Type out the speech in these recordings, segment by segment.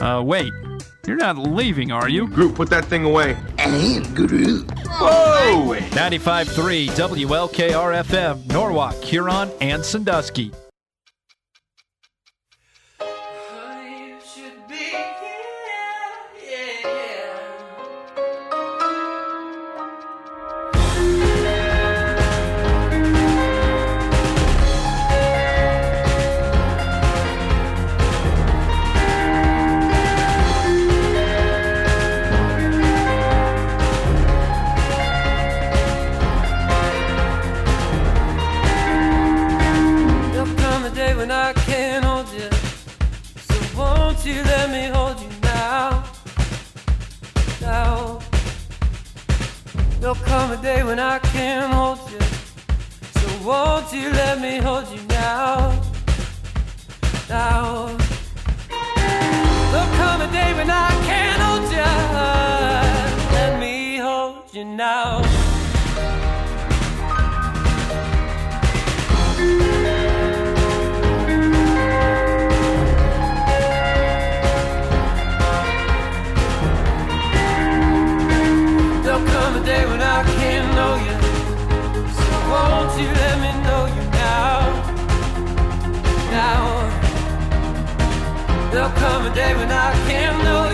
Uh, wait. You're not leaving, are you? Group, put that thing away. Whoa! 95.3 WLKR FM, Norwalk, Huron, and Sandusky. There'll come a day when I can't hold you. So won't you let me hold you now? Now. There'll come a day when I can't hold you. Let me hold you now. Let me know you now? Now. There'll come a day when I can't know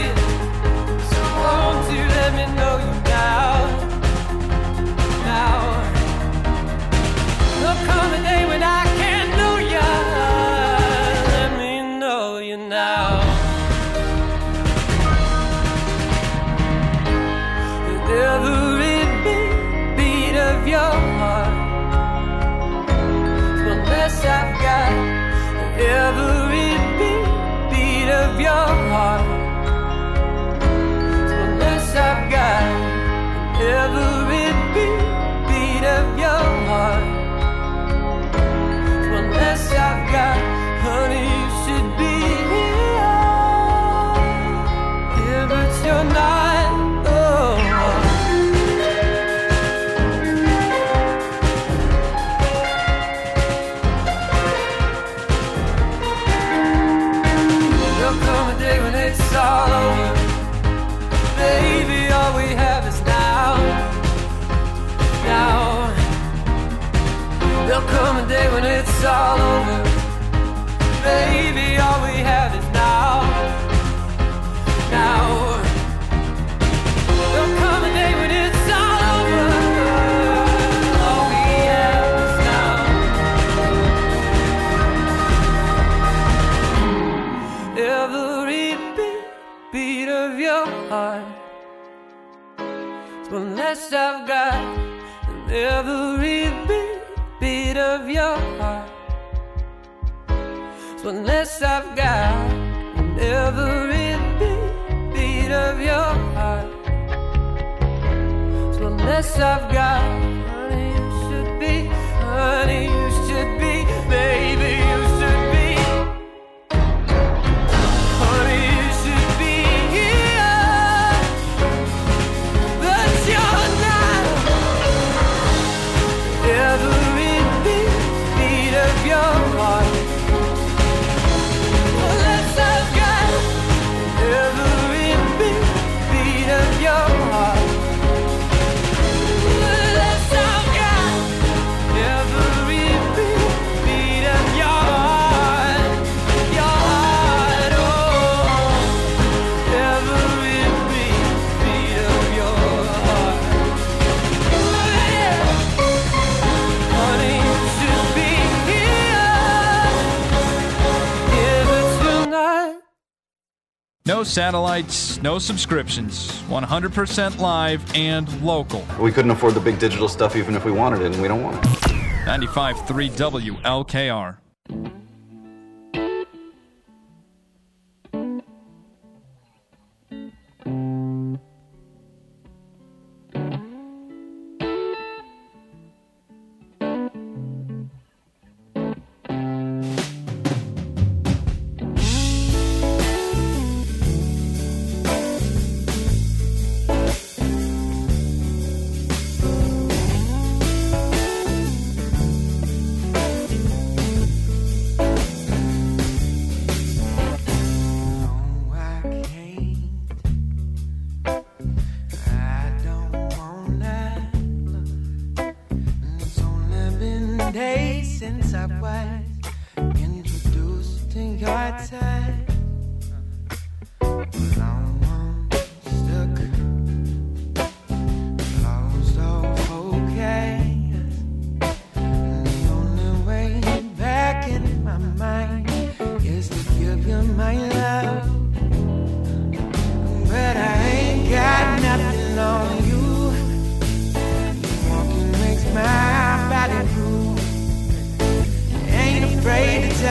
one I've got. And every beat, beat of your heart is one less I've got. And every beat, beat of your heart is one less I've got. Honey, you should be, honey, you should be, baby, satellites, no subscriptions. 100% live and local. We couldn't afford the big digital stuff even if we wanted it, and we don't want it. 95.3 WLKR.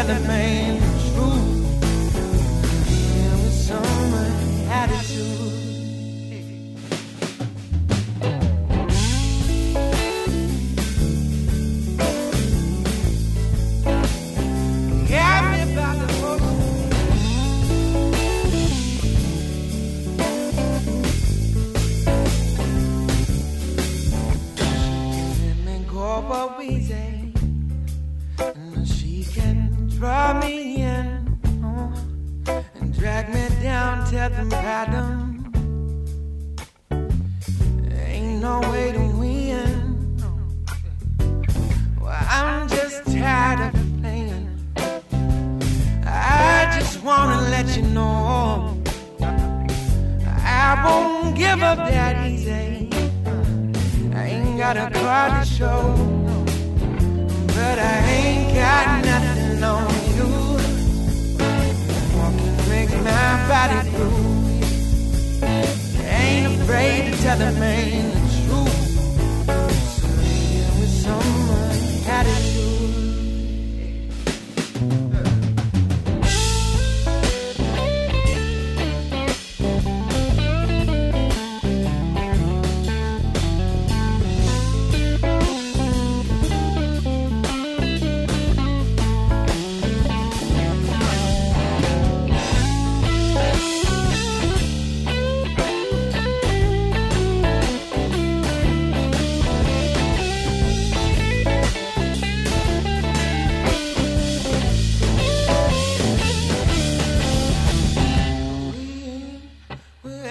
The truth.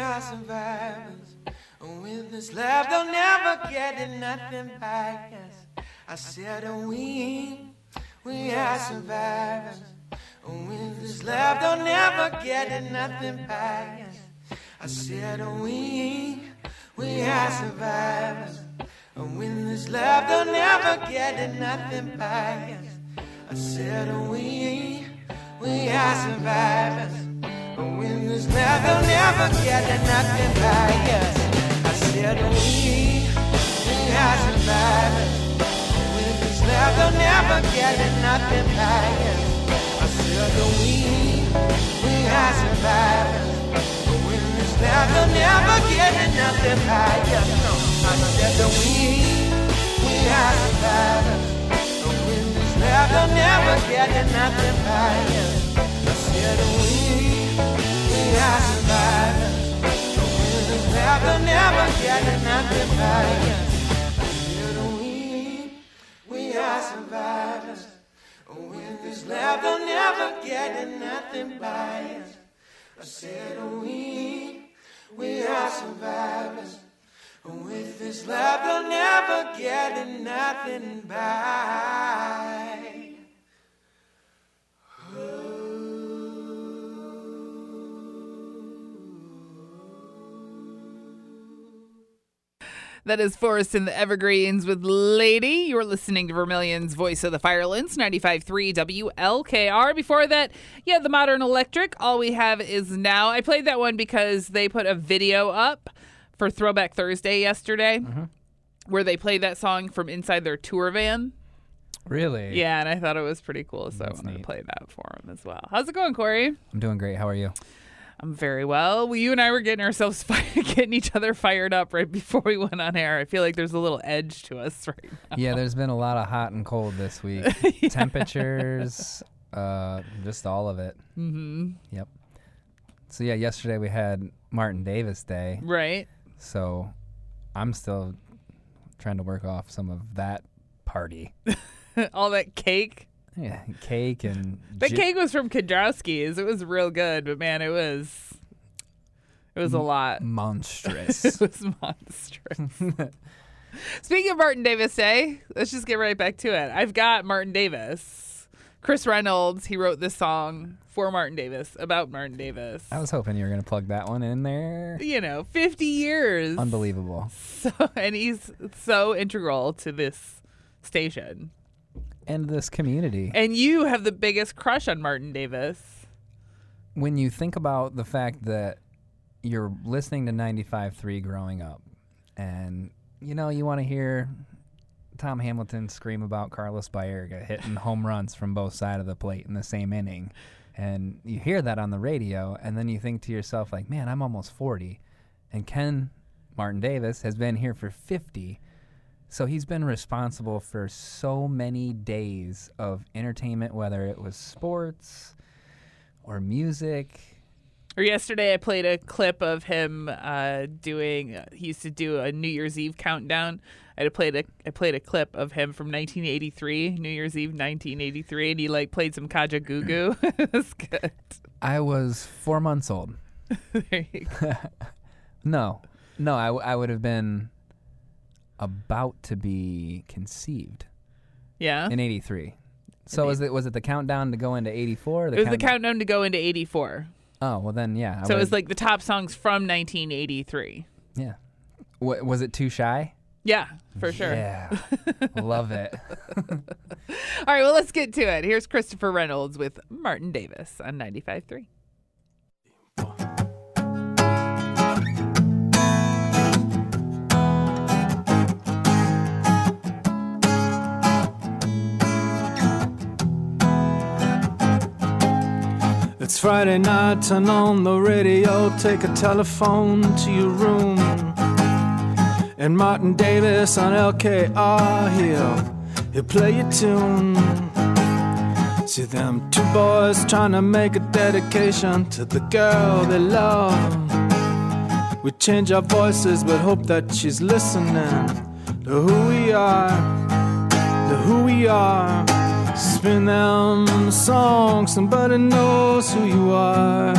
Are survivors. And With this love, they'll never get it, nothing back. Yes, I said uh, we, we are survivors. And With this love, they'll never get it, nothing back. Yes, I said uh, we, we are survivors. And With this love, they'll never get it, nothing back. Yes, I said uh, we, we are survivors. Love, they'll never get nothing back. Yes, I said oh, we, we survivors. With this love, they'll never get nothing back. Yes, I said oh, we, we survivors. With this love, they'll never get nothing. Yes, no, I said oh, we, we survivors. With this love, they'll never get nothing back. Yes, I said we. Survivors. Never, nothing we, are survivors. With this they'll never get nothing back. I said we, we are survivors. With this they'll never get nothing back. That is Forest in the Evergreens with Lady. You're listening to Vermilion's Voice of the Firelands, 95.3 WLKR. Before that, yeah, the Modern Electric. All we have is now. I played that one because they put a video up for Throwback Thursday yesterday mm-hmm. where they played that song from inside their tour van. Really? Yeah, and I thought it was pretty cool, so That's I wanted neat. to play that for them as well. How's it going, Cory? I'm doing great. How are you? I'm very well. well. You and I were getting ourselves getting each other fired up right before we went on air. I feel like there's a little edge to us right now. Yeah, there's been a lot of hot and cold this week. Temperatures, uh, just all of it. Mm-hmm. Yep. So yeah, yesterday we had Martin Davis Day. Right? So I'm still trying to work off some of that party. All that cake. Yeah, cake and The cake was from Kendrowski's. It was real good, but man, it was it was a lot. monstrous. It was monstrous. Speaking of Martin Davis Day, let's just get right back to it. I've got Martin Davis. Chris Reynolds, he wrote this song for Martin Davis about Martin Davis. I was hoping you were going to plug that one in there. You know, 50 years. Unbelievable. So, and he's so integral to this station. And this community. And you have the biggest crush on Martin Davis. when you think about the fact that you're listening to 95.3 growing up and you know you want to hear tom hamilton scream about carlos baerga hitting home runs from both sides of the plate in the same inning and you hear that on the radio and then you think to yourself like man i'm almost 40 and ken martin davis has been here for 50 so he's been responsible for so many days of entertainment whether it was sports or music Or yesterday, I played a clip of him uh, doing. He used to do a New Year's Eve countdown. I played a. I played a clip of him from 1983, New Year's Eve 1983, and he like played some Kajagoogoo. was good. I was four months old. There you go. No, no, I would have been about to be conceived Yeah, in '83. So was it was it the countdown to go into '84? it was the countdown to go into 84. Oh well, then yeah. I So it was would've- like the top songs from 1983. yeah. Wa- was it too shy? Yeah, for sure. Yeah, love it. All right, well, let's get to it. Here's Christopher Reynolds with Martin Davis on 95.3. It's Friday night, turn on the radio, take a telephone to your room. And Martin Davis on LKR, he'll, he'll play your tune. See them two boys trying to make a dedication to the girl they love. We change our voices, but hope that she's listening to who we are, to who we are. Spin them songs, somebody knows who you are.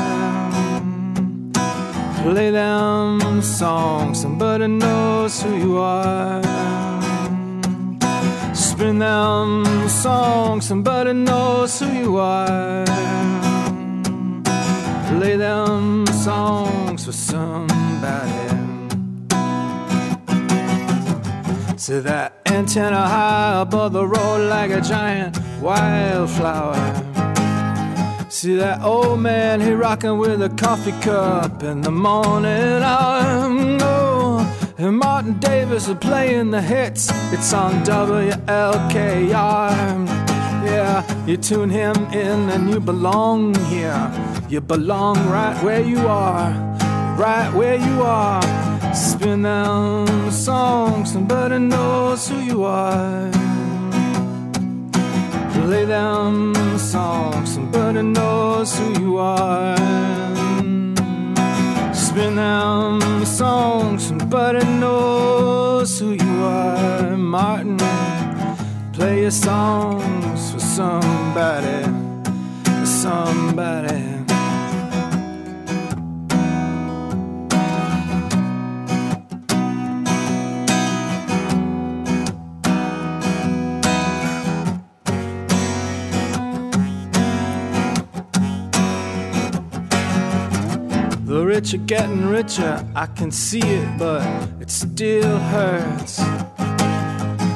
Play them songs, somebody knows who you are. Spin them songs, somebody knows who you are. Play them songs for somebody. See that antenna high above the road like a giant wildflower. See that old man, he rocking with a coffee cup in the morning hour. Oh, and Martin Davis is playing the hits. It's on WLKR. Yeah, you tune him in and you belong here. You belong right where you are, right where you are. Spin them songs, somebody knows who you are. Play them songs, somebody knows who you are. Spin them songs, somebody knows who you are. Martin, play your songs for somebody, for somebody. The rich are getting richer, I can see it, but it still hurts.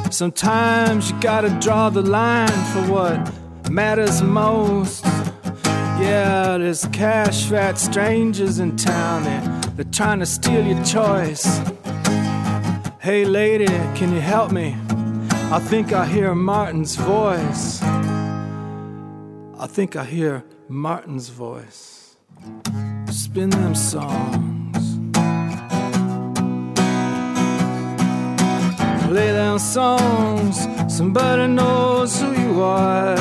Sometimes you gotta draw the line for what matters most. Yeah, there's cash fat strangers in town, they're, they're trying to steal your choice. Hey lady, can you help me? I think I hear Martin's voice. I think I hear Martin's voice spin them songs. Play them songs, somebody knows who you are.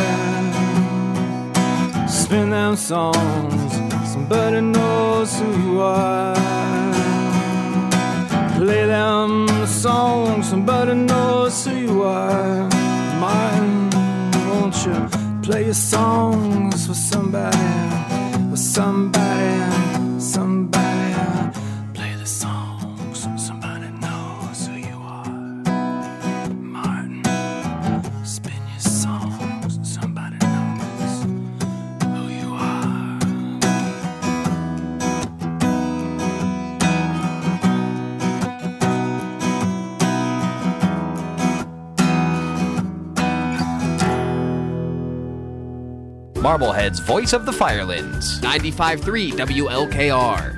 Spin them songs, somebody knows who you are. Play them songs, somebody knows who you are. Martin, won't you play your songs for somebody? For somebody, somebody. Marblehead's Voice of the Firelands. 95.3 WLKR.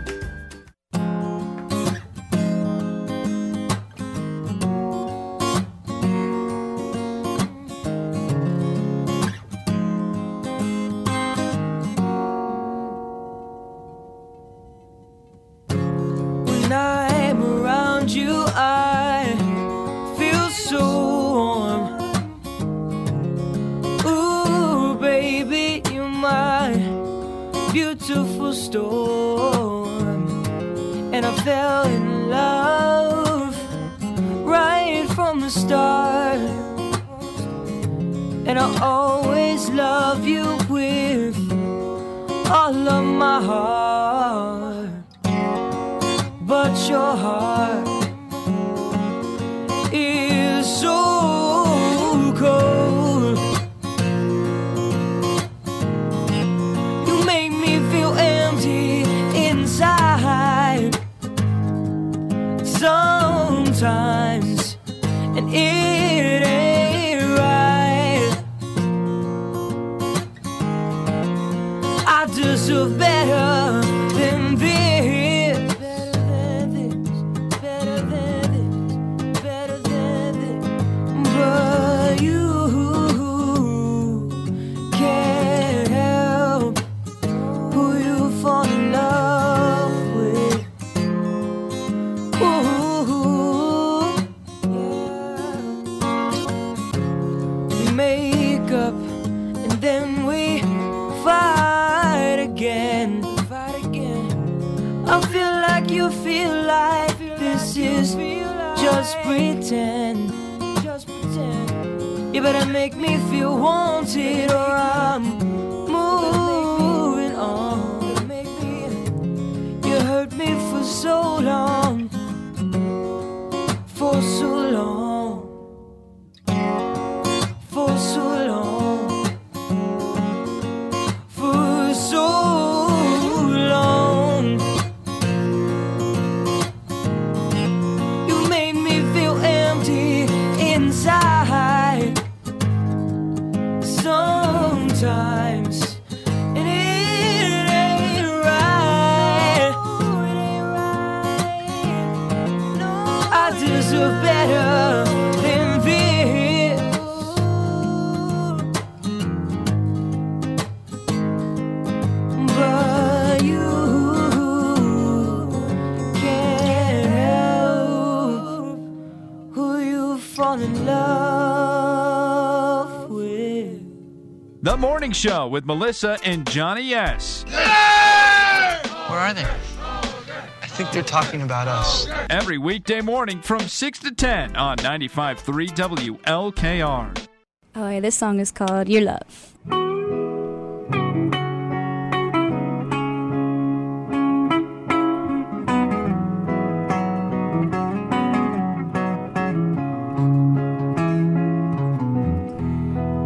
Morning Show with Melissa and Johnny S. Where are they? I think they're talking about us. Every weekday morning from 6 to 10 on 95.3 WLKR. Oh, yeah, this song is called Your Love.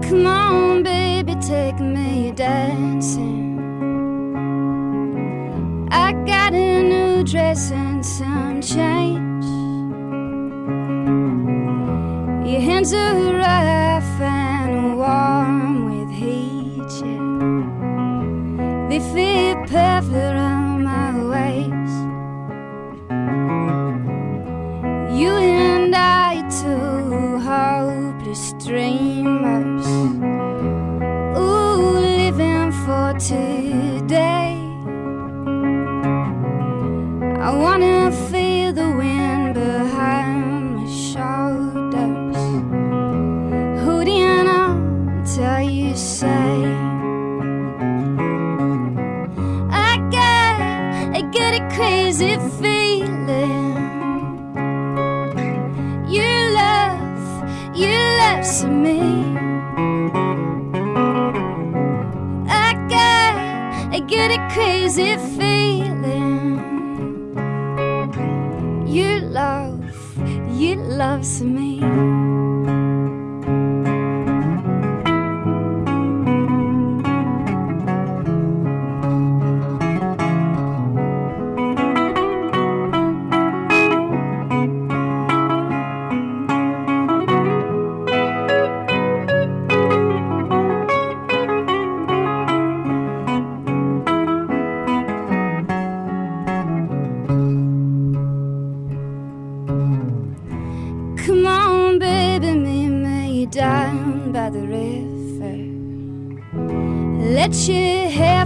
come on, baby take me dancing. I got a new dress and some change. Your hands are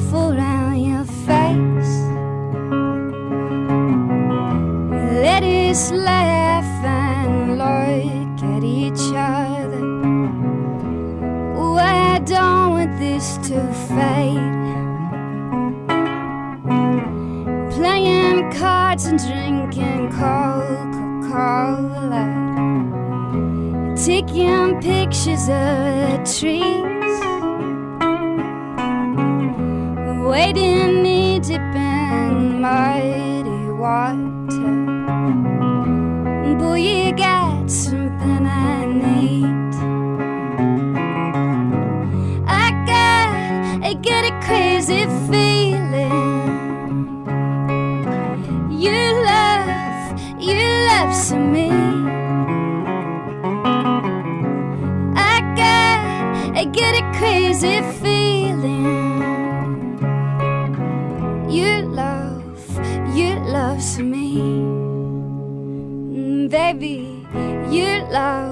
hair down your face. Let us laugh and look at each other. Oh, I don't want this to fade. Playing cards and drinking Coca Cola. Taking pictures of the trees. Waiting knee deep in muddy water. You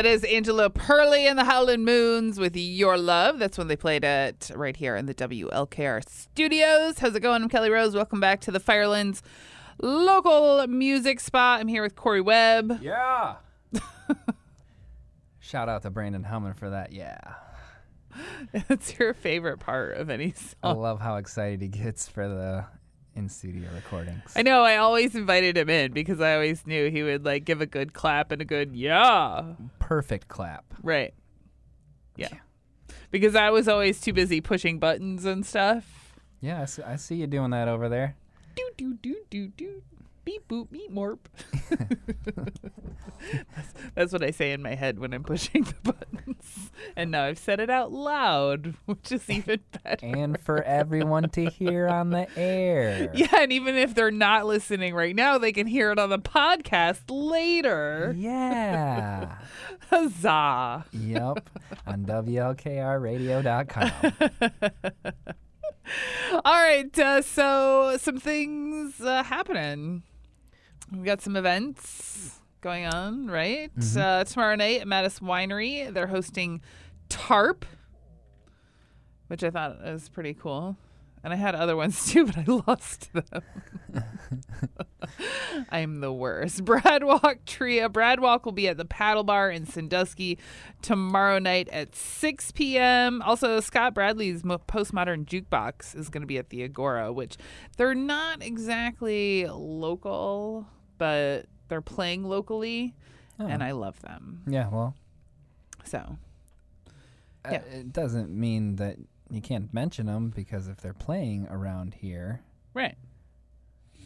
That is Angela Perley and the Howlin' Moons with Your Love. That's when they played it right here in the WLKR studios. How's it going? I'm Kelly Rose. Welcome back to the Firelands local music spot. I'm here with Cory Webb. Yeah. Shout out to Brandon Hummon for that. Yeah. That's your favorite part of any song. I love how excited he gets for the in studio recordings. I know. I always invited him in because I always knew he would like give a good clap and a good yeah. Perfect clap. Right. Yeah. Because I was always too busy pushing buttons and stuff. Yeah, I see, I see you doing that over there. Do do do do do. Beep boop beep morp. that's, that's what I say in my head when I'm pushing the buttons. And now I've said it out loud, which is even better. And for everyone to hear on the air. Yeah, and even if they're not listening right now, they can hear it on the podcast later. Yeah. Huzzah. yep. On WLKRradio.com. All right, uh, so some things uh, happening. We got some events going on, right? Uh, tomorrow night at Mattis Winery, they're hosting TARP, which I thought was pretty cool. And I had other ones too, but I lost them. I'm the worst. Bradwalk Tria. Bradwalk will be at the Paddle Bar in Sandusky tomorrow night at 6 p.m. Also, Scott Bradlee's Mo- Postmodern Jukebox is going to be at the Agora, which they're not exactly local, but they're playing locally, and I love them. yeah, well, So, uh, Yeah. it doesn't mean that you can't mention them because if they're playing around here, right.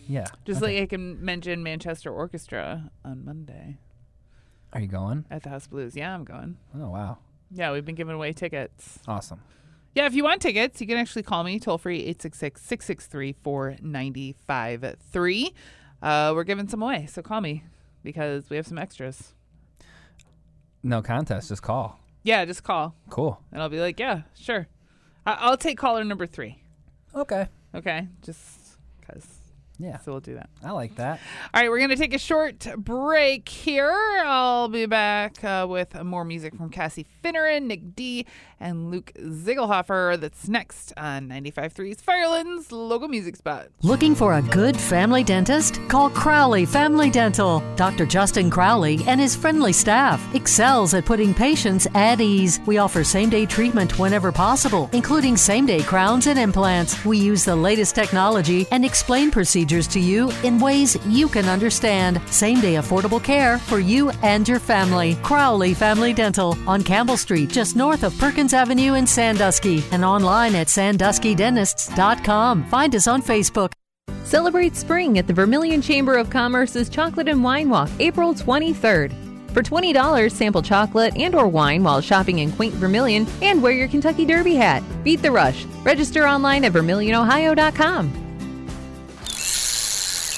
yeah. Just okay. like I can mention Manchester Orchestra on Monday Are you going? at the House Blues. Yeah, I'm going. Oh, wow. Yeah, we've been giving away tickets. Awesome. Yeah, if you want tickets, you can actually call me toll free 866 663 4953. Uh, We're giving some away, so call me because we have some extras. No contest, just call. Yeah, just call Cool. and I'll be like, yeah, sure. I- I'll take caller number three. Okay. Okay, just because Yeah. So we'll do that. I like that. All right, we're going to take a short break here. I'll be back uh, with more music from Kassie Finneran, Nick D, and Luke Ziegelhofer. That's next on 95.3's Firelands local music spot. Looking for a good family dentist? Call Crowley Family Dental. Dr. Justin Crowley and his friendly staff excels at putting patients at ease. We offer same-day treatment whenever possible, including same-day crowns and implants. We use the latest technology and explain procedures to you in ways you can understand. Same day affordable care for you and your family. Crowley Family Dental on Campbell Street, just north of Perkins Avenue in Sandusky, and online at sanduskydentists.com. Find us on Facebook. Celebrate spring at the Vermilion Chamber of Commerce's Chocolate and Wine Walk, April 23rd. For $20, sample chocolate and or wine while shopping in quaint Vermilion and wear your Kentucky Derby hat. Beat the rush. Register online at vermilionohio.com.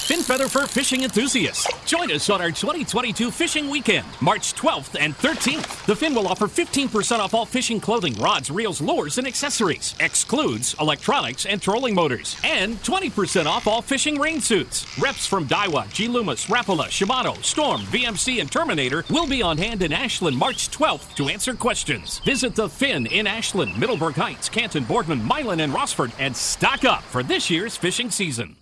Fin Feather Fur fishing enthusiasts. Join us on our 2022 fishing weekend, March 12th and 13th. The Fin will offer 15% off all fishing clothing, rods, reels, lures, and accessories. Excludes electronics and trolling motors. And 20% off all fishing rain suits. Reps from Daiwa, G. Loomis, Rapala, Shimano, Storm, VMC, and Terminator will be on hand in Ashland March 12th to answer questions. Visit the Fin in Ashland, Middleburg Heights, Canton, Boardman, Milan, and Rossford and stock up for this year's fishing season.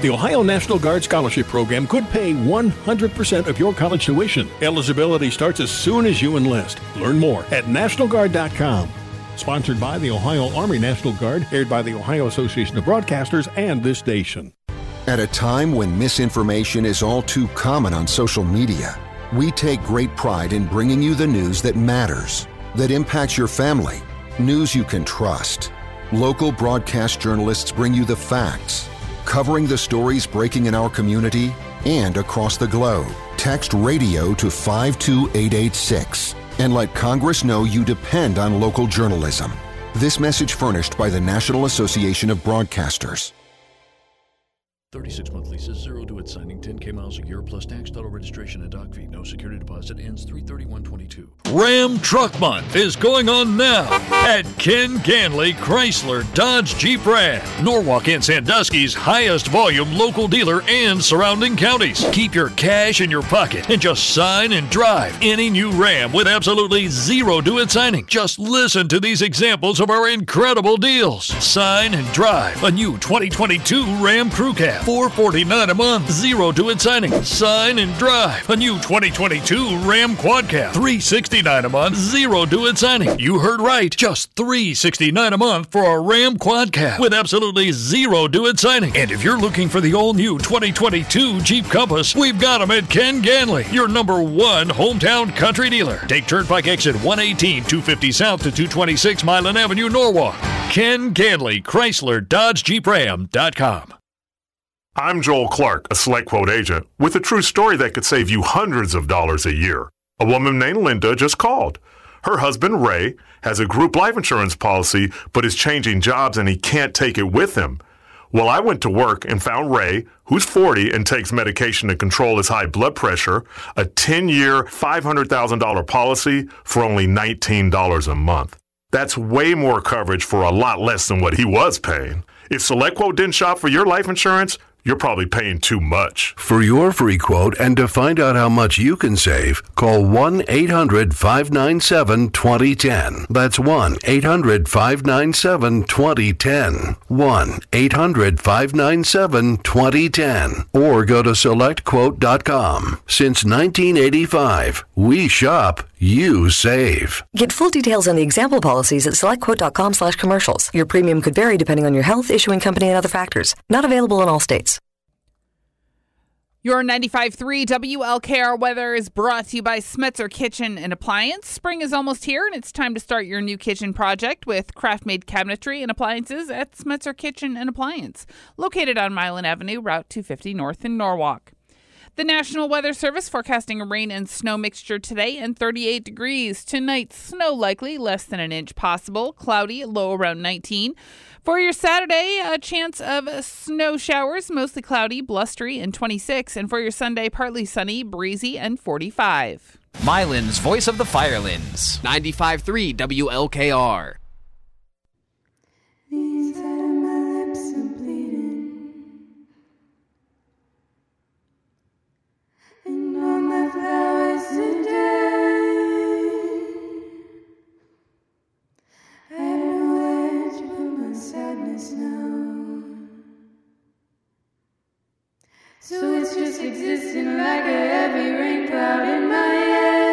The Ohio National Guard Scholarship Program could pay 100% of your college tuition. Eligibility starts as soon as you enlist. Learn more at NationalGuard.com. Sponsored by the Ohio Army National Guard, aired by the Ohio Association of Broadcasters and this station. At a time when misinformation is all too common on social media, we take great pride in bringing you the news that matters, that impacts your family, news you can trust. Local broadcast journalists bring you the facts covering the stories breaking in our community and across the globe. Text radio to 52886 and let Congress know you depend on local journalism. This message furnished by the National Association of Broadcasters. 36 month leases, zero due at signing, 10K miles a year, plus tax, title registration, and doc fee. No security deposit ends 33122. Ram Truck Month is going on now at Ken Ganley Chrysler Dodge Jeep Ram, Norwalk and Sandusky's highest volume local dealer and surrounding counties. Keep your cash in your pocket and just sign and drive any new Ram with absolutely zero due at signing. Just listen to these examples of our incredible deals. Sign and drive a new 2022 Ram Crew Cab. 449 a month, zero due at signing. Sign and drive a new 2022 Ram Quad Cab, 369 a month, zero due at signing. You heard right, just 369 a month for a Ram Quad Cab with absolutely zero due at signing. And if you're looking for the all new 2022 Jeep Compass, we've got them at Ken Ganley, your number one hometown country dealer. Take Turnpike exit 118, 250 South to 226 Milan Avenue, Norwalk. Ken Ganley, Chrysler, Dodge Jeep Ram.com. I'm Joel Clark, a SelectQuote agent, with a true story that could save you hundreds of dollars a year. A woman named Linda just called. Her husband, Ray, has a group life insurance policy, but is changing jobs and he can't take it with him. Well, I went to work and found Ray, who's 40 and takes medication to control his high blood pressure, a 10 year, $500,000 policy for only $19 a month. That's way more coverage for a lot less than what he was paying. If SelectQuote didn't shop for your life insurance, you're probably paying too much. For your free quote and to find out how much you can save, call 1 800 597 2010. That's 1 800 597 2010. 1 800 597 2010. Or go to selectquote.com. Since 1985, we shop, you save. Get full details on the example policies at selectquote.com slash commercials. Your premium could vary depending on your health, issuing company, and other factors. Not available in all states. Your 95.3 WLKR weather is brought to you by Smetzer Kitchen and Appliance. Spring is almost here, and it's time to start your new kitchen project with craft made cabinetry and appliances at Smetzer Kitchen and Appliance, located on Milan Avenue, Route 250 North in Norwalk. The National Weather Service forecasting a rain and snow mixture today and 38 degrees. Tonight, snow likely, less than an inch possible. Cloudy, low around 19. For your Saturday, a chance of snow showers, mostly cloudy, blustery, and 26. And for your Sunday, partly sunny, breezy, and 45. Milan's Voice of the Firelands. 95.3 WLKR. So it's just existing like a heavy rain cloud in my head.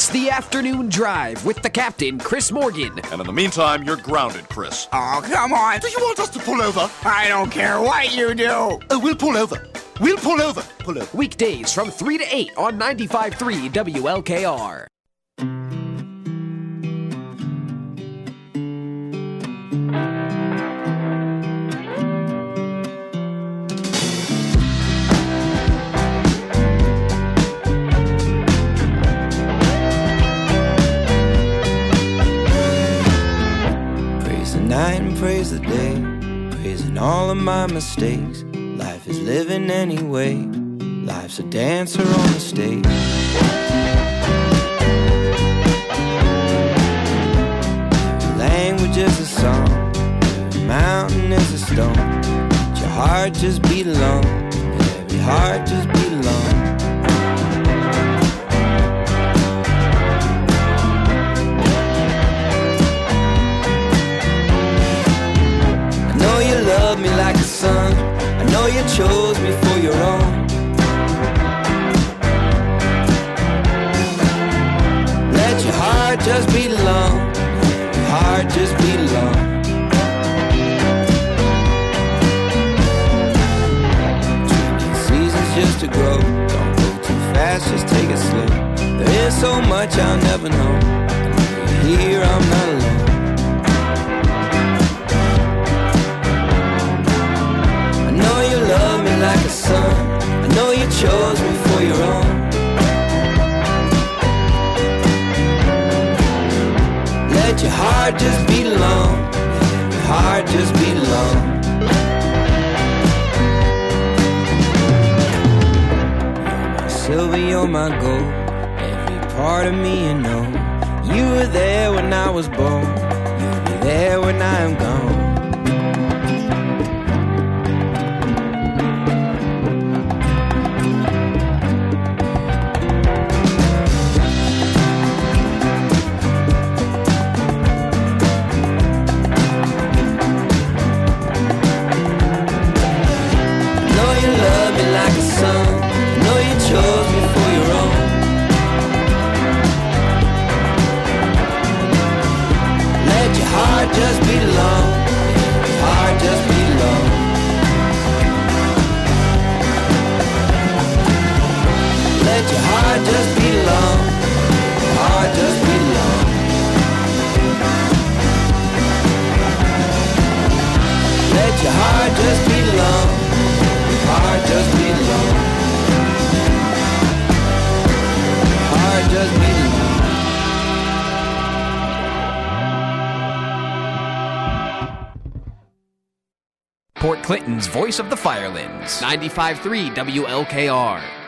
It's the afternoon drive with the captain, Chris Morgan. And in the meantime, you're grounded, Chris. Oh, come on. Do you want us to pull over? I don't care what you do. Oh, we'll pull over. We'll pull over. Pull over. Weekdays from 3 to 8 on 95.3 WLKR. Praising all of my mistakes. Life is living anyway, life's a dancer on the stage. Language is a song, mountain is a stone. But your heart just beat every heart just beat. Son. I know you chose me for your own. Let your heart just beat along. Your heart just beat along. Seasons just to grow. Don't go too fast, just take it slow. There is so much I'll never know. Here, I'm not heart just beat along, your heart just beat. My silver, you're my gold, every part of me you know. You were there when I was born voice of the Firelands. 95.3 WLKR.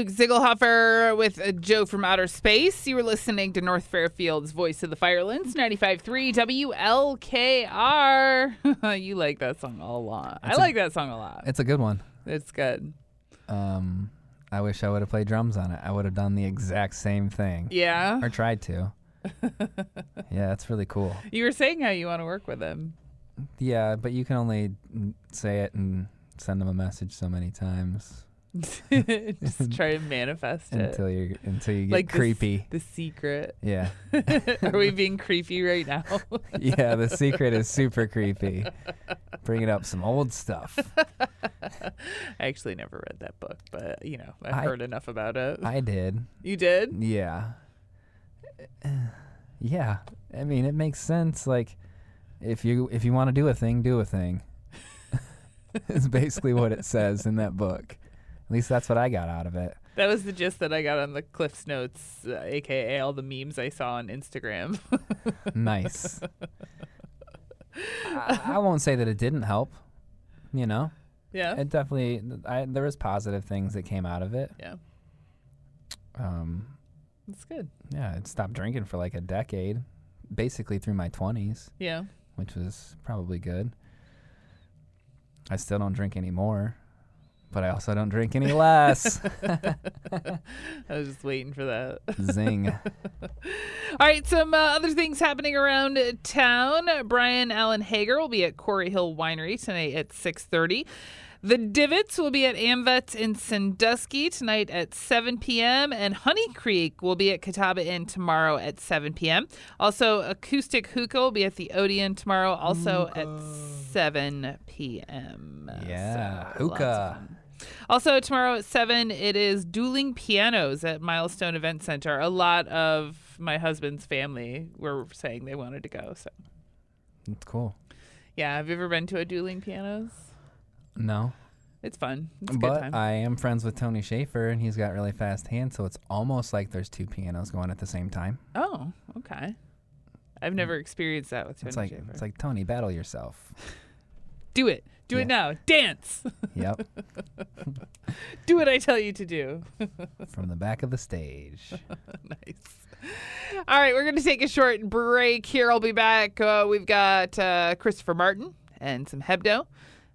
Luke Ziegelhofer with a Joe from Outer Space. You were listening to North Fairfield's Voice of the Firelands, 95.3 WLKR. you like that song a lot. I It's a- like that song a lot. It's a good one. It's good. Um, I wish I would have played drums on it. I would have done the exact same thing. Yeah? Or tried to. yeah, that's really cool. You were saying how you want to work with him. Yeah, but you can only mm, say it and send them a message so many times. Just try to manifest it. until you until you get like the creepy. The, secret. Yeah. Are we being creepy right now? yeah, the secret is super creepy. Bringing up some old stuff. I actually never read that book, but you know, I've I- heard enough about it. I did. You did? Yeah. Yeah. I mean, it makes sense. Like, if you if you want to do a thing, do a thing. it's basically what it says in that book. At least that's what I got out of it. That was the gist that I got on the Cliff's Notes, uh, aka all the memes I saw on Instagram. Nice. I, I won't say that it didn't help. You know. Yeah. It definitely. I, there was positive things that came out of it. Yeah. Um. That's good. Yeah, I stopped drinking for like a decade, basically through my twenties. Yeah. Which was probably good. I still don't drink anymore, but I also don't drink any less. I was just waiting for that. Zing. All right, some uh, other things happening around town. Brian Allen Hager will be at Quarry Hill Winery tonight at 6:30. The Divots will be at Amvet in Sandusky tonight at 7 p.m. And Honey Creek will be at Catawba Inn tomorrow at 7 p.m. Also, Acoustic Hookah will be at the Odeon tomorrow, also at 7 p.m. Yeah, So, hookah. Also, tomorrow at 7, it is Dueling Pianos at Milestone Event Center. A lot of my husband's family were saying they wanted to go. So, It's cool. yeah. Have you ever been to a Dueling Pianos? No. It's fun. It's a good But time. I am friends with Tony Schaefer, and he's got really fast hands, so it's almost like there's two pianos going at the same time. oh, okay. I've mm. never experienced that with Tony It's like Schaefer. it's like Tony, battle yourself. do it. Do it now. Dance. Yep. do what I tell you to do. From the back of the stage. nice. All right, we're going to take a short break here. I'll be back. Uh, we've got uh, Christopher Martin and some Hebdo.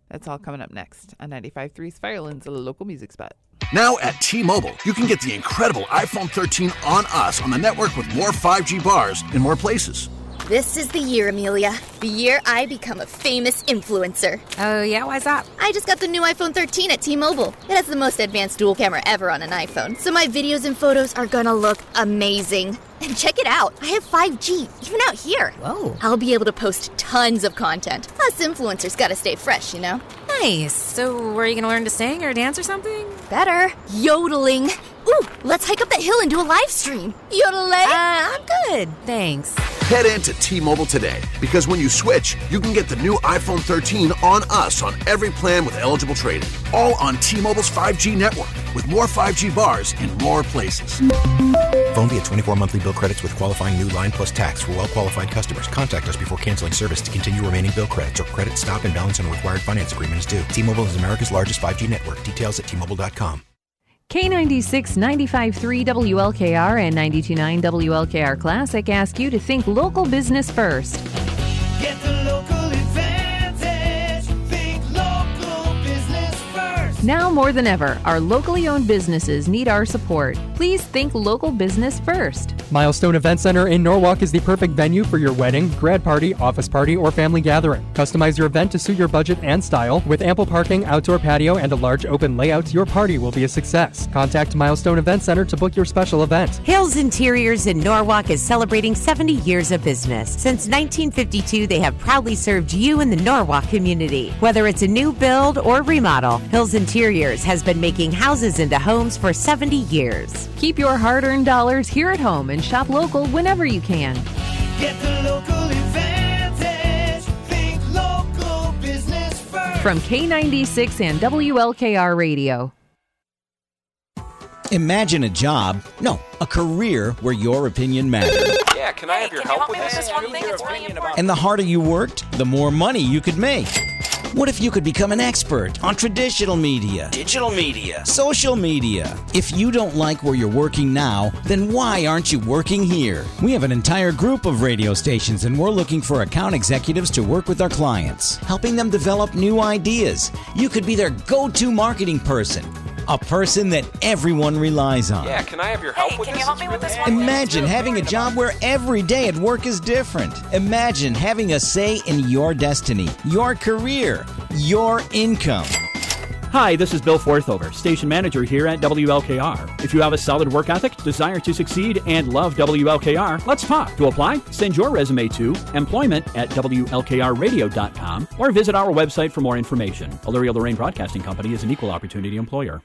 That's all coming up next on 95.3's Firelands, a local music spot. Now at T-Mobile, you can get the incredible iPhone 13 on us on the network with more 5G bars in more places. This is the year, Amelia. The year I become a famous influencer. Oh, yeah? Why's that? I just got the new iPhone 13 at T Mobile. It has the most advanced dual camera ever on an iPhone, so my videos and photos are gonna look amazing. And check it out, I have 5G, even out here. Whoa. I'll be able to post tons of content. Us influencers gotta stay fresh, you know? Nice. So, where are you gonna learn to sing or dance or something? Better. Yodeling. Ooh, let's hike up that hill and do a live stream. Yodeling? Uh, I'm good. Thanks. Head in to T-Mobile today because when you switch, you can get the new iPhone 13 on us on every plan with eligible trade-in. All on T-Mobile's 5G network with more 5G bars in more places. Phone via 24 monthly bill credits with qualifying new line plus tax for well qualified customers. Contact us before canceling service to continue remaining bill credits or credit stop and balance on required finance agreement is due. T Mobile is America's largest 5G network. Details at T-Mobile.com. K96 95.3 WLKR and 92.9 WLKR Classic ask you to think local business first. Now more than ever, our locally owned businesses need our support. Please think local business first. Milestone Event Center in Norwalk is the perfect venue for your wedding, grad party, office party, or family gathering. Customize your event to suit your budget and style. With ample parking, outdoor patio, and a large open layout, your party will be a success. Contact Milestone Event Center to book your special event. Hills Interiors in Norwalk is celebrating 70 years of business. Since 1952, they have proudly served you in the Norwalk community. Whether it's a new build or remodel, Hills Interiors has been making houses into homes for 70 years. Keep your hard earned dollars here at home and shop local whenever you can. Get the local advantage. Think local business first. From K96 and WLKR Radio. Imagine a job, no, a career where your opinion matters. Yeah, can I have your help with this? one thing it's really important And the harder you worked, the more money you could make. What if you could become an expert on traditional media, digital media, social media? If you don't like where you're working now, then why aren't you working here? We have an entire group of radio stations and we're looking for account executives to work with our clients, helping them develop new ideas. You could be their go to marketing person. A person that everyone relies on. Yeah, can I have your help with this? Can this? you help me with this one? Imagine having a job where every day at work is different. Imagine having a say in your destiny, your career, your income. Hi, this is Bill Forthover, station manager here at WLKR. If you have a solid work ethic, desire to succeed, and love WLKR, let's talk. To apply, send your resume to employment at WLKRradio.com or visit our website for more information. Elyria Lorain Broadcasting Company is an equal opportunity employer.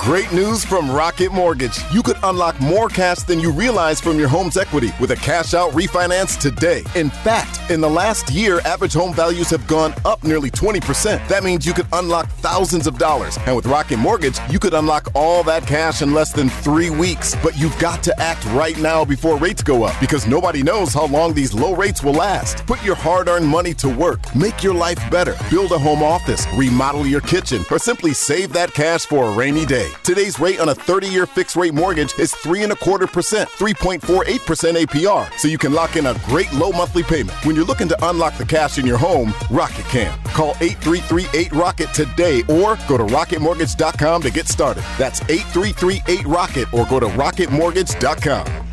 Great news from Rocket Mortgage. You could unlock more cash than you realize from your home's equity with a cash out refinance today. In fact, in the last year, average home values have gone up nearly 20%. That means you could unlock thousands of dollars. And with Rocket Mortgage, you could unlock all that cash in less than three weeks. But you've got to act right now before rates go up because nobody knows how long these low rates will last. Put your hard earned money to work. Make your life better. Build a home office, remodel your kitchen, or simply save that cash for a rainy day. Today's rate on a 30 year fixed rate mortgage is three and a quarter percent, 3.48% APR, so you can lock in a great low monthly payment. When you're looking to unlock the cash in your home, Rocket can. Call 8338 Rocket today or go to rocketmortgage.com to get started. That's 8338 Rocket or go to rocketmortgage.com.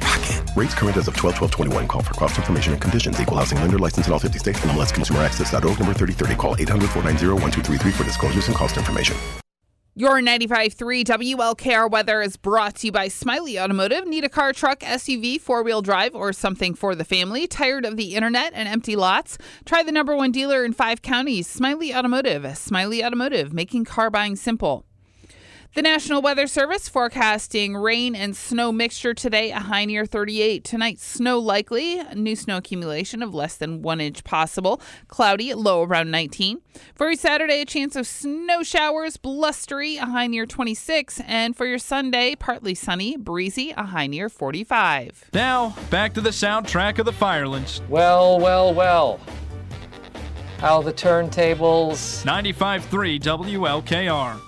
Rates current as of 12 12 21. Call for cost information and conditions. Equal housing lender license in all 50 states. NMLS Consumer Access.org number 3030. Call 800 490 1233 for disclosures and cost information. Your 95.3 WLKR weather is brought to you by Smiley Automotive. Need a car, truck, SUV, four wheel drive, or something for the family? Tired of the internet and empty lots? Try the number one dealer in five counties, Smiley Automotive. Smiley Automotive, making car buying simple. The National Weather Service forecasting rain and snow mixture today, a high near 38. Tonight, snow likely, new snow accumulation of less than one inch possible. Cloudy, low around 19. For your Saturday, a chance of snow showers, blustery, a high near 26. And for your Sunday, partly sunny, breezy, a high near 45. Now, back to the soundtrack of the Firelands. Well, well, well. How the turntables. 95.3 WLKR.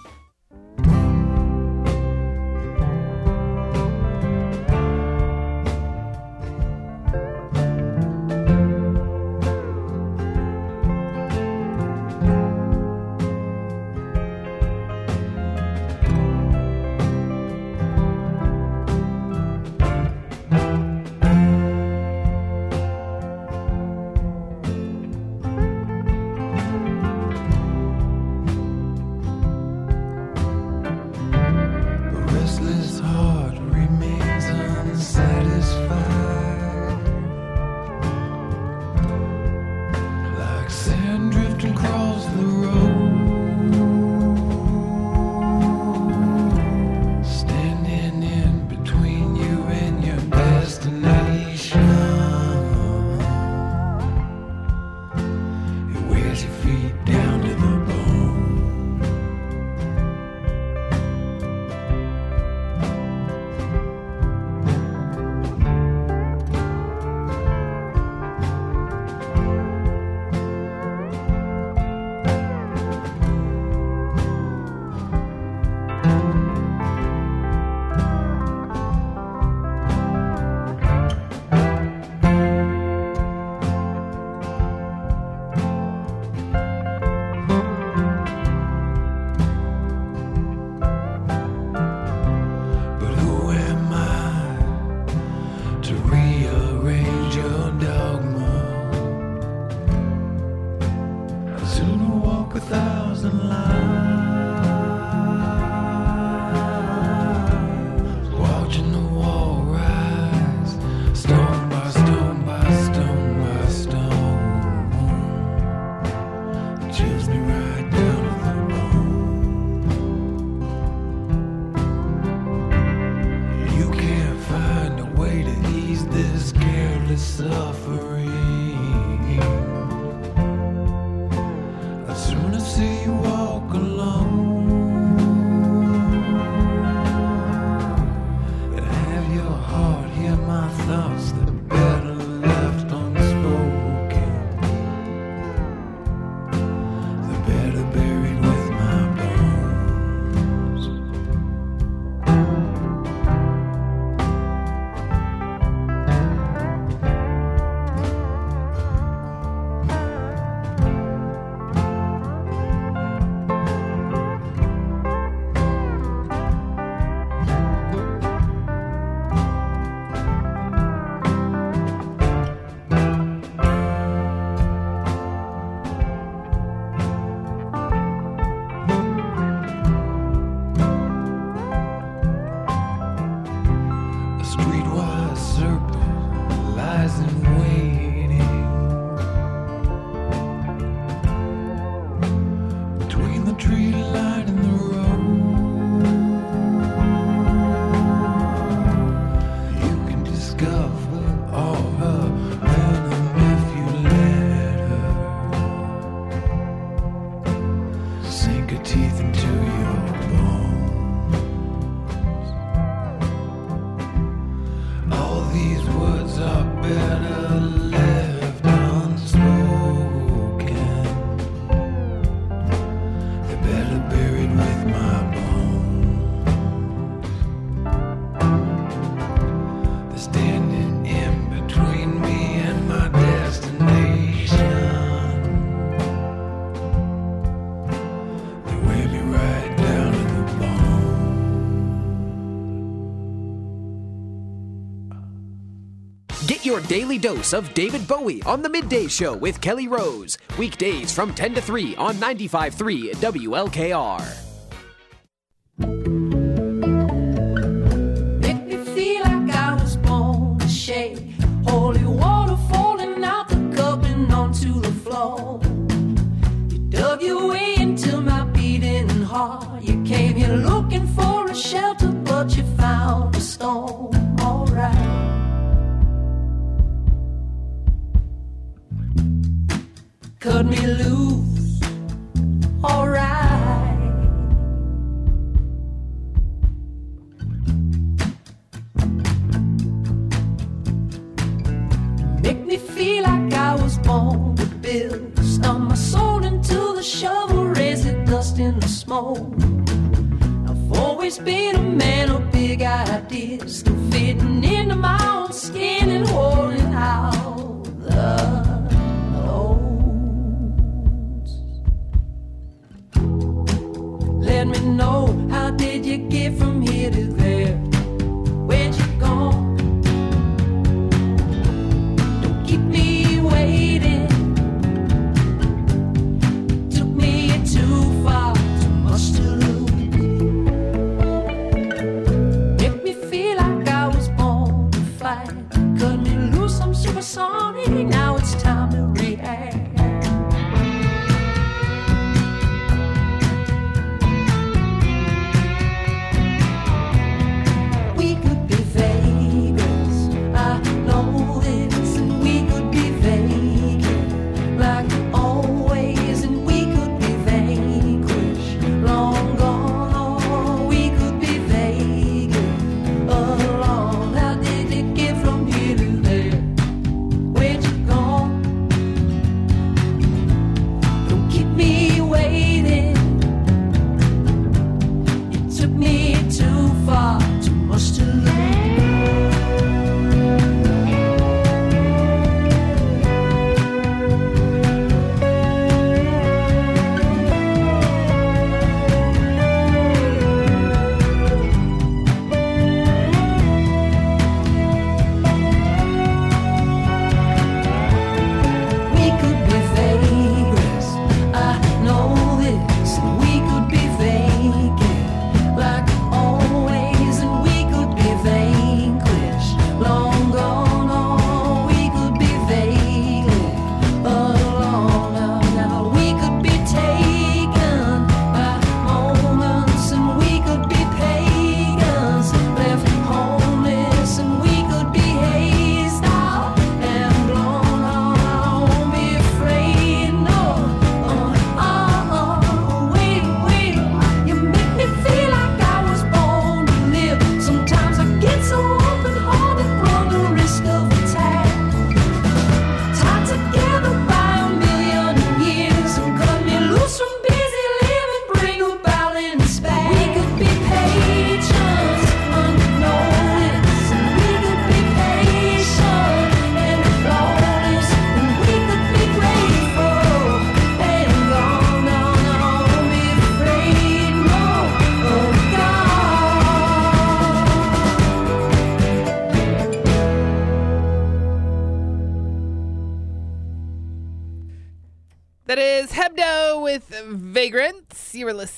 daily dose of David Bowie on The Midday Show with Kelly Rose. Weekdays from 10 to 3 on 95.3 WLKR. I've always been a man of big ideas.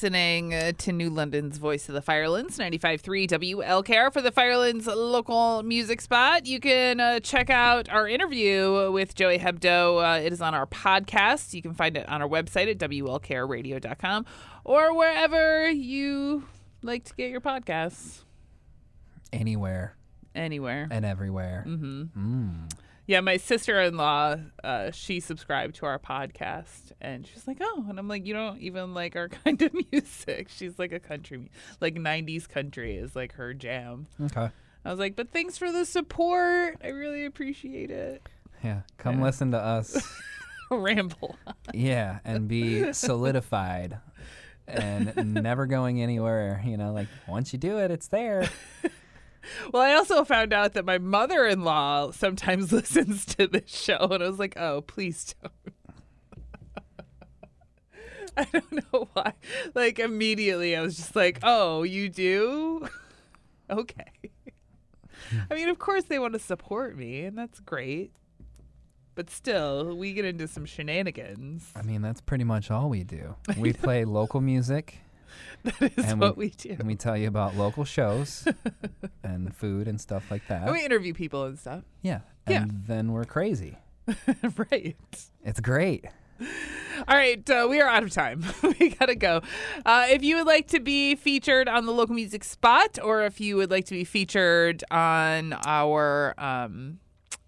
listening uh, to New London's Voice of the Firelands, 95.3 WLKR for the Firelands local music spot. You can uh, check out our interview with Joey Hebdo. Uh, it is on our podcast. You can find it on our website at WLKRradio.com or wherever you like to get your podcasts. Anywhere. Anywhere. And everywhere. Mm-hmm. Mm yeah, my sister in law, uh, she subscribed to our podcast, and she's like, "Oh," and I'm like, "You don't even like our kind of music." She's like a country, like '90s country is like her jam. Okay. I was like, "But thanks for the support. I really appreciate it." Yeah, come yeah. listen to us ramble. yeah, and be solidified and never going anywhere. You know, like once you do it, it's there. Well, I also found out that my mother in law sometimes listens to this show, and I was like, oh, please don't. I don't know why. Like, immediately, I was just like, oh, you do? okay. I mean, of course, they want to support me, and that's great. But still, we get into some shenanigans. I mean, that's pretty much all we do. We play local music. That is what we do. And we tell you about local shows and food and stuff like that. And we interview people and stuff. yeah. Yeah. And then we're crazy. right. It's great. All right, uh, we are out of time. we gotta go. Uh, if you would like to be featured on the local music spot, or if you would like to be featured on our um,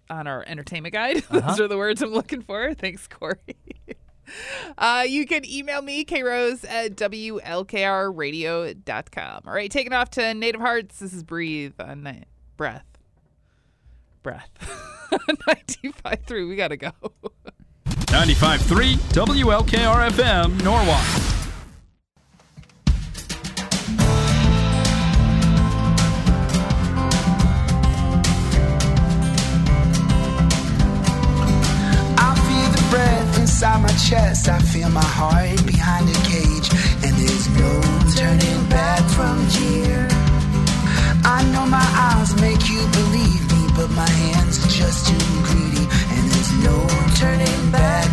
on our entertainment guide, those Uh-huh. are the words I'm looking for. Thanks, Cory. Uh, you can email me, krose at wlkrradio.com. All right, taking off to Native Hearts. This is Breathe on Ni- Breath. Breath. 95.3. We got to go. 95.3 WLKR FM, Norwalk. Inside my chest. I feel my heart behind a cage. And there's no turning back from here. I know my eyes make you believe me, but my hands are just too greedy. And there's no turning back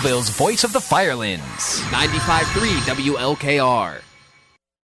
Monroeville's voice of the Firelands. 95.3 WLKR.